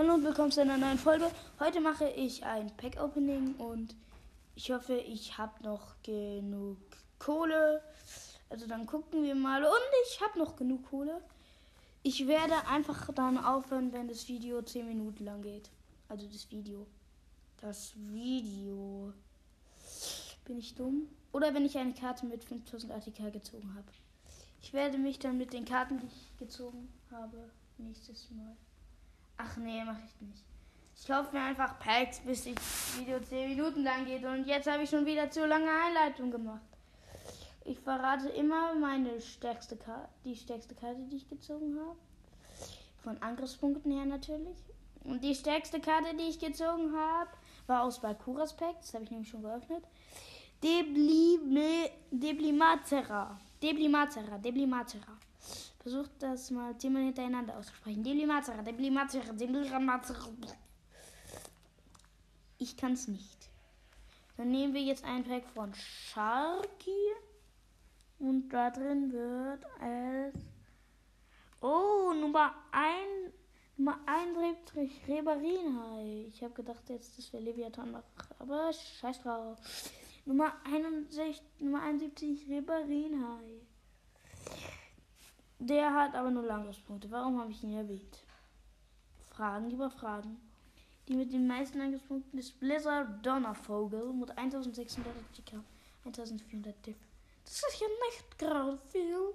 Hallo und willkommen zu einer neuen Folge. Heute mache ich ein Pack-Opening und ich hoffe, ich habe noch genug Kohle. Also dann gucken wir mal. Und ich habe noch genug Kohle. Ich werde einfach dann aufhören, wenn das Video 10 Minuten lang geht. Also das Video. Das Video. Bin ich dumm? Oder wenn ich eine Karte mit 5000 ATK gezogen habe. Ich werde mich dann mit den Karten, die ich gezogen habe, nächstes Mal. Ach nee, mache ich nicht. Ich kaufe mir einfach Packs, bis das Video 10 Minuten lang geht. Und jetzt habe ich schon wieder zu lange Einleitung gemacht. Ich verrate immer meine stärkste Karte, die stärkste Karte, die ich gezogen habe. Von Angriffspunkten her natürlich. Und die stärkste Karte, die ich gezogen habe, war aus Bakuras Pack. Das habe ich nämlich schon geöffnet. Deblime. Deblimacera, Deblimacera. Versucht das mal zehnmal hintereinander auszusprechen. Deblimacera, Deblimacera, Deblimacera. Ich kann es nicht. Dann nehmen wir jetzt ein Pack von Sharky. Und da drin wird es. Oh, Nummer 1. Nummer 71 Rebarinhai. Ich habe gedacht, jetzt das wäre Leviathan. Aber scheiß drauf. Nummer 61, Nummer 71 Rebarinhai. Der hat aber nur Angriffspunkte. Warum habe ich ihn erwähnt? Fragen über Fragen. Die mit den meisten Angriffspunkten ist Blizzard Donnervogel mit 1600 ATK, 1400 Diff. Das ist ja nicht gerade viel.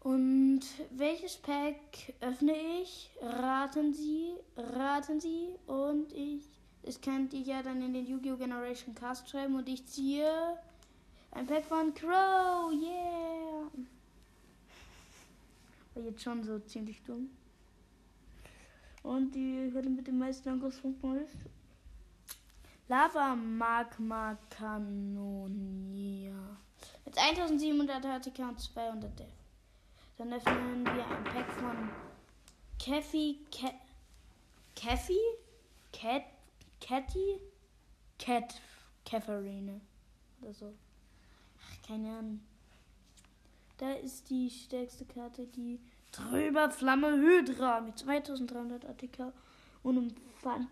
Und welches Pack öffne ich? Raten Sie, raten Sie. Und ich, das könnt ihr ja dann in den Yu-Gi-Oh! Generation Cast schreiben. Und ich ziehe ein Pack von Crow. Yeah. War jetzt schon so ziemlich dumm. Und die Hürde mit den meisten Angriffspunkten ist Lava Magma Kanonier. Mit 1700 HTK und 200 Def. Dann öffnen wir ein Pack von Kathy. Kathy? Cat. Catty? Cat. Catherine. Oder so. Ach, keine Ahnung. Da ist die stärkste Karte, die Trüber Flamme Hydra mit 2300 ATK und einem, Pfand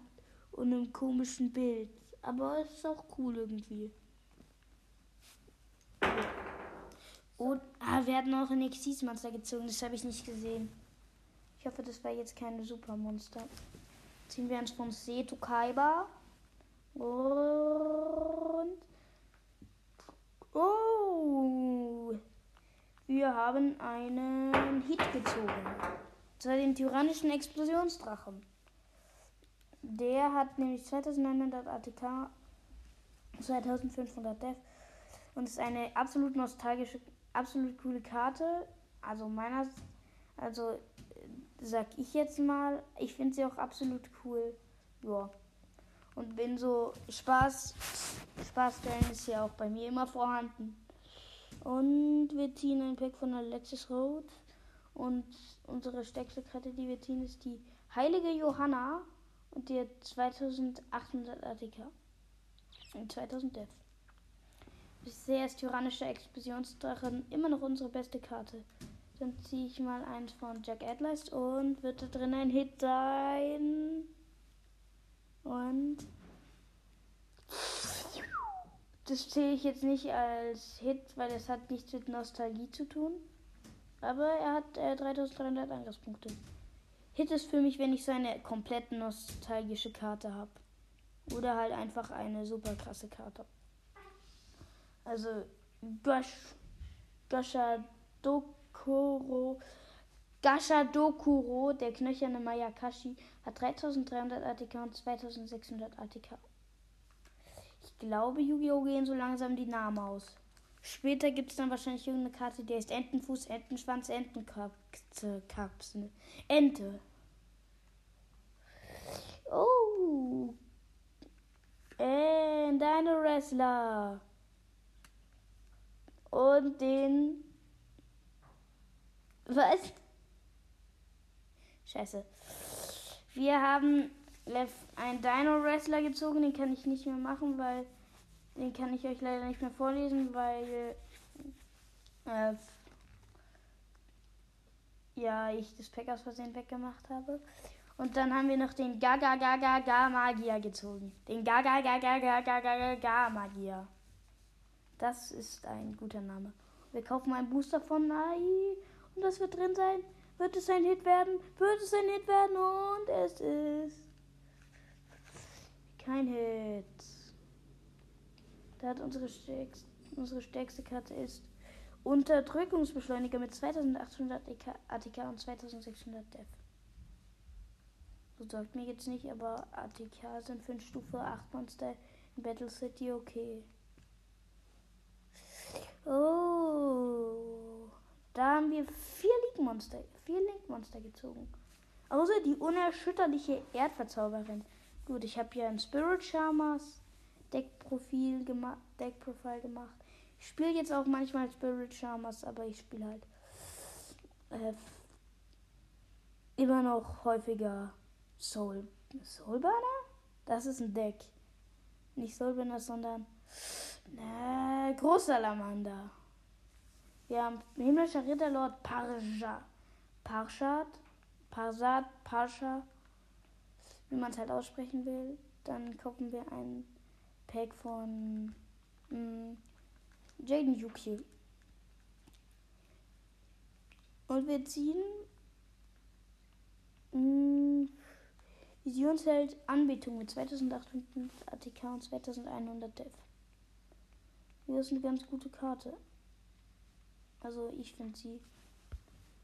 und einem komischen Bild. Aber es ist auch cool irgendwie. Und ah, wir hatten auch ein Exis-Monster gezogen, das habe ich nicht gesehen. Ich hoffe, das war jetzt keine Supermonster. Ziehen wir uns von Seto Kaiba. Und. Oh! Wir haben einen Hit gezogen. Zwar den tyrannischen Explosionsdrachen. Der hat nämlich 2900 ATK, 2500 Def und ist eine absolut nostalgische, absolut coole Karte. Also meiner, also sag ich jetzt mal, ich finde sie auch absolut cool. Ja. Und wenn so Spaß, Spaßstellen ist ja auch bei mir immer vorhanden. Und wir ziehen ein Pack von Alexis Road. Und unsere stärkste Karte, die wir ziehen, ist die Heilige Johanna. Und die hat 2800 ATK. Und 2000 Def. Bisher ist tyrannische Explosionsdrachen immer noch unsere beste Karte. Dann ziehe ich mal eins von Jack Atlas und wird da drin ein Hit sein. Und das zähle ich jetzt nicht als Hit, weil das hat nichts mit Nostalgie zu tun. Aber er hat äh, 3300 Angriffspunkte. Hit ist für mich, wenn ich so eine komplett nostalgische Karte habe. Oder halt einfach eine super krasse Karte. Also Gosh, Goshadokuro, Gashadokuro, der knöcherne Mayakashi, hat 3300 ATK und 2600 ATK. Glaube, Yu-Gi-Oh! gehen so langsam die Namen aus. Später gibt es dann wahrscheinlich irgendeine Karte, die heißt Entenfuß, Entenschwanz, Entenkapsel. Ente. Oh. And deine Wrestler. Und den. Was? Scheiße. Wir haben einen Dino-Wrestler gezogen, den kann ich nicht mehr machen, weil den kann ich euch leider nicht mehr vorlesen, weil äh, ja, ich das Pack aus Versehen weggemacht habe. Und dann haben wir noch den Gaga Gaga Ga Magier gezogen. Den Gaga Gaga Gaga Gaga Ga Magier. Das ist ein guter Name. Wir kaufen einen Booster von AI und das wird drin sein. Wird es ein Hit werden? Wird es ein Hit werden? Und es ist kein Hit. Da hat unsere stärkste, unsere stärkste Karte ist Unterdrückungsbeschleuniger mit 2800 ATK und 2600 Def. So sagt mir jetzt nicht, aber ATK sind für ein Stufe 8 Monster in Battle City okay. Oh. Da haben wir vier Link-Monster, vier Link-Monster gezogen. Außer die unerschütterliche Erdverzauberin. Gut, ich habe hier ein Spirit Charmers Deckprofil gemacht, Deckprofil gemacht. Ich spiele jetzt auch manchmal Spirit Charmers, aber ich spiele halt äh, immer noch häufiger Soul. Soulbanner? Das ist ein Deck. Nicht Soulbanner, sondern ne, Großsalamander. Wir haben himmlischer Ritterlord Parja. Parshad. Parsad. Parsha. Wie man es halt aussprechen will. Dann kaufen wir ein Pack von mh, hm, Jaden Yuki. Und wir ziehen mh, hm, Visionsheld Anbetung mit 2800 ATK und 2100 Def. Das ist eine ganz gute Karte. Also ich finde sie.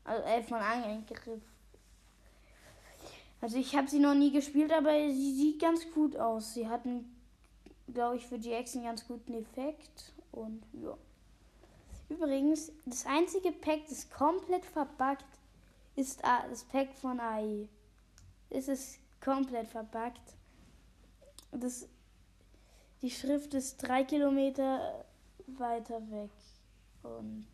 Also elf von Angriff. Also ich habe sie noch nie gespielt, aber sie sieht ganz gut aus. Sie hat glaube ich, für GX einen ganz guten Effekt. Und ja. Übrigens, das einzige Pack, das komplett verbuggt, ist das Pack von AI. Es ist komplett verbuggt. Das, die Schrift ist drei Kilometer weiter weg. Und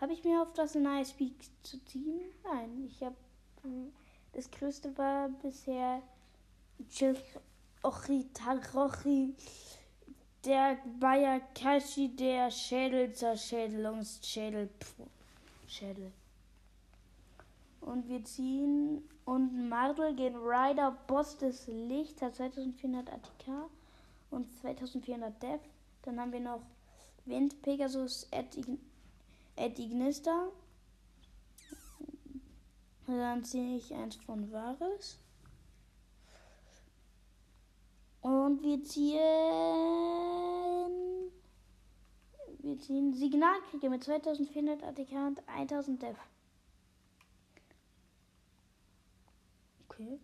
habe ich mir auf das Nice Peak zu ziehen? Nein, ich habe das größte war bisher Ochitarochi, der Bayakashi, der Schädelzerschädelungsschädel. Schädel. Und wir ziehen und Mardel gegen Rider Boss des Lichts hat 2400 ATK und 2400 Def. Dann haben wir noch Wind Pegasus Ed, Ignista. Dann ziehe ich eins von Wahres. Und wir ziehen. Wir ziehen Signalkrieger mit 2400 ATK und 1000 Def. Okay.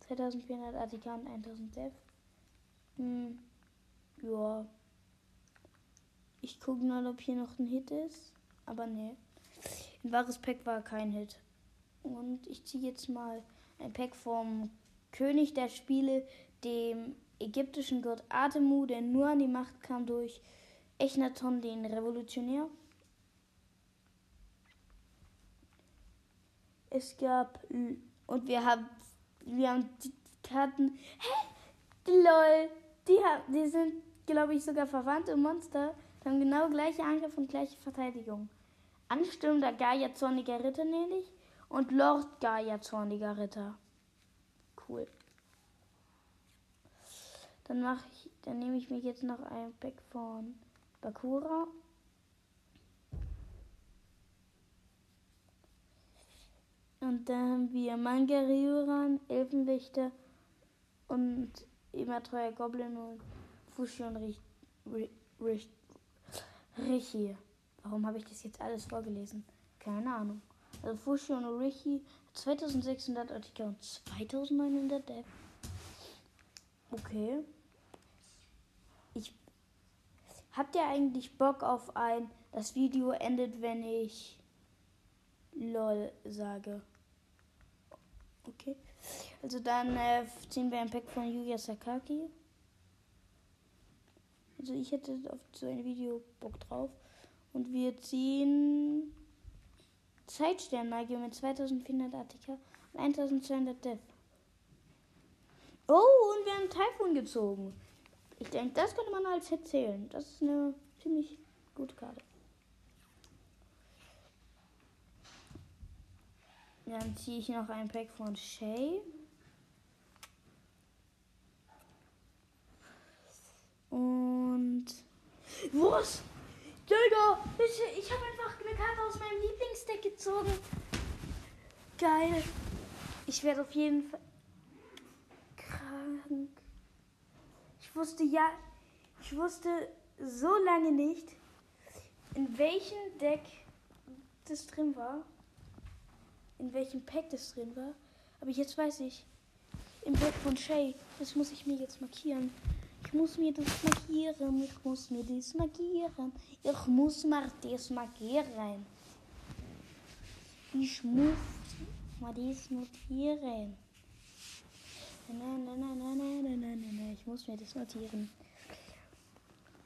2400 ATK und 1000 Def. Hm. Ja. Ich gucke mal, ob hier noch ein Hit ist. Aber nee. Ein wahres Pack war kein Hit. Und ich ziehe jetzt mal ein Pack vom König der Spiele, dem ägyptischen Gott Atemu, der nur an die Macht kam durch Echnaton, den Revolutionär. Es gab und wir haben wir haben die Karten. Hä? Lol. Die, haben, die sind, glaube ich, sogar verwandte Monster. Die haben genau gleiche Angriff und gleiche Verteidigung. Ansturm der Gaia Zorniger Ritter nämlich und Lord Gaia Zorniger Ritter cool. Dann mache ich, dann nehme ich mir jetzt noch ein Pack von Bakura. Und dann haben wir Mangariuran, Elfenwächter und immer treuer Goblin und Fushi und Rich, Rich, Richi. Warum habe ich das jetzt alles vorgelesen? Keine Ahnung. Also Fushi und Richi 2600 Artikel und 2900 Def. Okay. Ich. Habt ihr eigentlich Bock auf ein. Das Video endet, wenn ich. LOL sage. Okay. Also dann äh, ziehen wir ein Pack von Yuya Sakaki. Also ich hätte auf so ein Video Bock drauf. Und wir ziehen Zeitsternmagie mit 2400 Artikel und 1200 Death. Oh, und wir haben Typhoon gezogen. Ich denke, das könnte man als erzählen. Das ist eine ziemlich gute Karte. Dann ziehe ich noch ein Pack von Shay. Und. Was? Digga, ich, ich habe einfach eine Karte aus meinem Lieblingsdeck gezogen. Geil. Ich werde auf jeden Fall krank. Ich wusste ja, ich wusste so lange nicht, in welchem Deck das drin war. In welchem Pack das drin war. Aber jetzt weiß ich. Im Pack von Shay. Das muss ich mir jetzt markieren. Ich muss mir das markieren. Ich muss mir das markieren. Ich muss mir das markieren. Ich muss mal das notieren. Nein, nein, nein, nein, nein, nein, nein, nein, nein. Ich muss mir das notieren.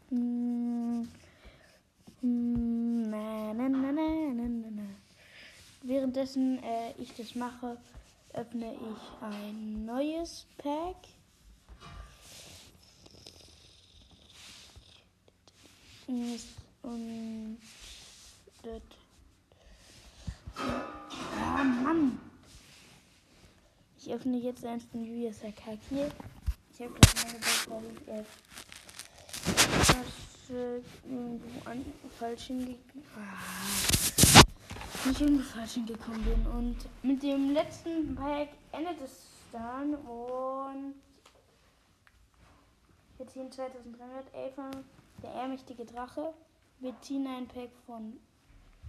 Hm. Hm, na, na, na, na, na, na, na. Währenddessen äh, ich das mache, öffne ich ein neues Pack. Und das. Ah, Mann! Ich öffne jetzt eins von Julia Sakaki. Ich habe gleich meine Box, weil ich das irgendwo an, falsch hingekommen ah, nicht irgendwo falsch hingekommen bin. Und mit dem letzten Pack endet es dann und wir ziehen 2311 der ehrmächtige Drache. Wir ziehen ein Pack von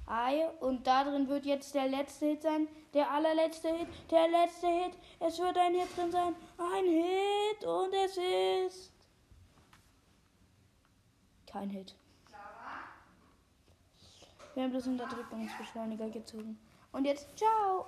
Ei und da drin wird jetzt der letzte Hit sein. Der allerletzte Hit. Der letzte Hit. Es wird ein Hit drin sein. Ein Hit und es ist. Kein Hit. Wir haben bloß Unterdrückungsbeschleuniger gezogen. Und jetzt, ciao!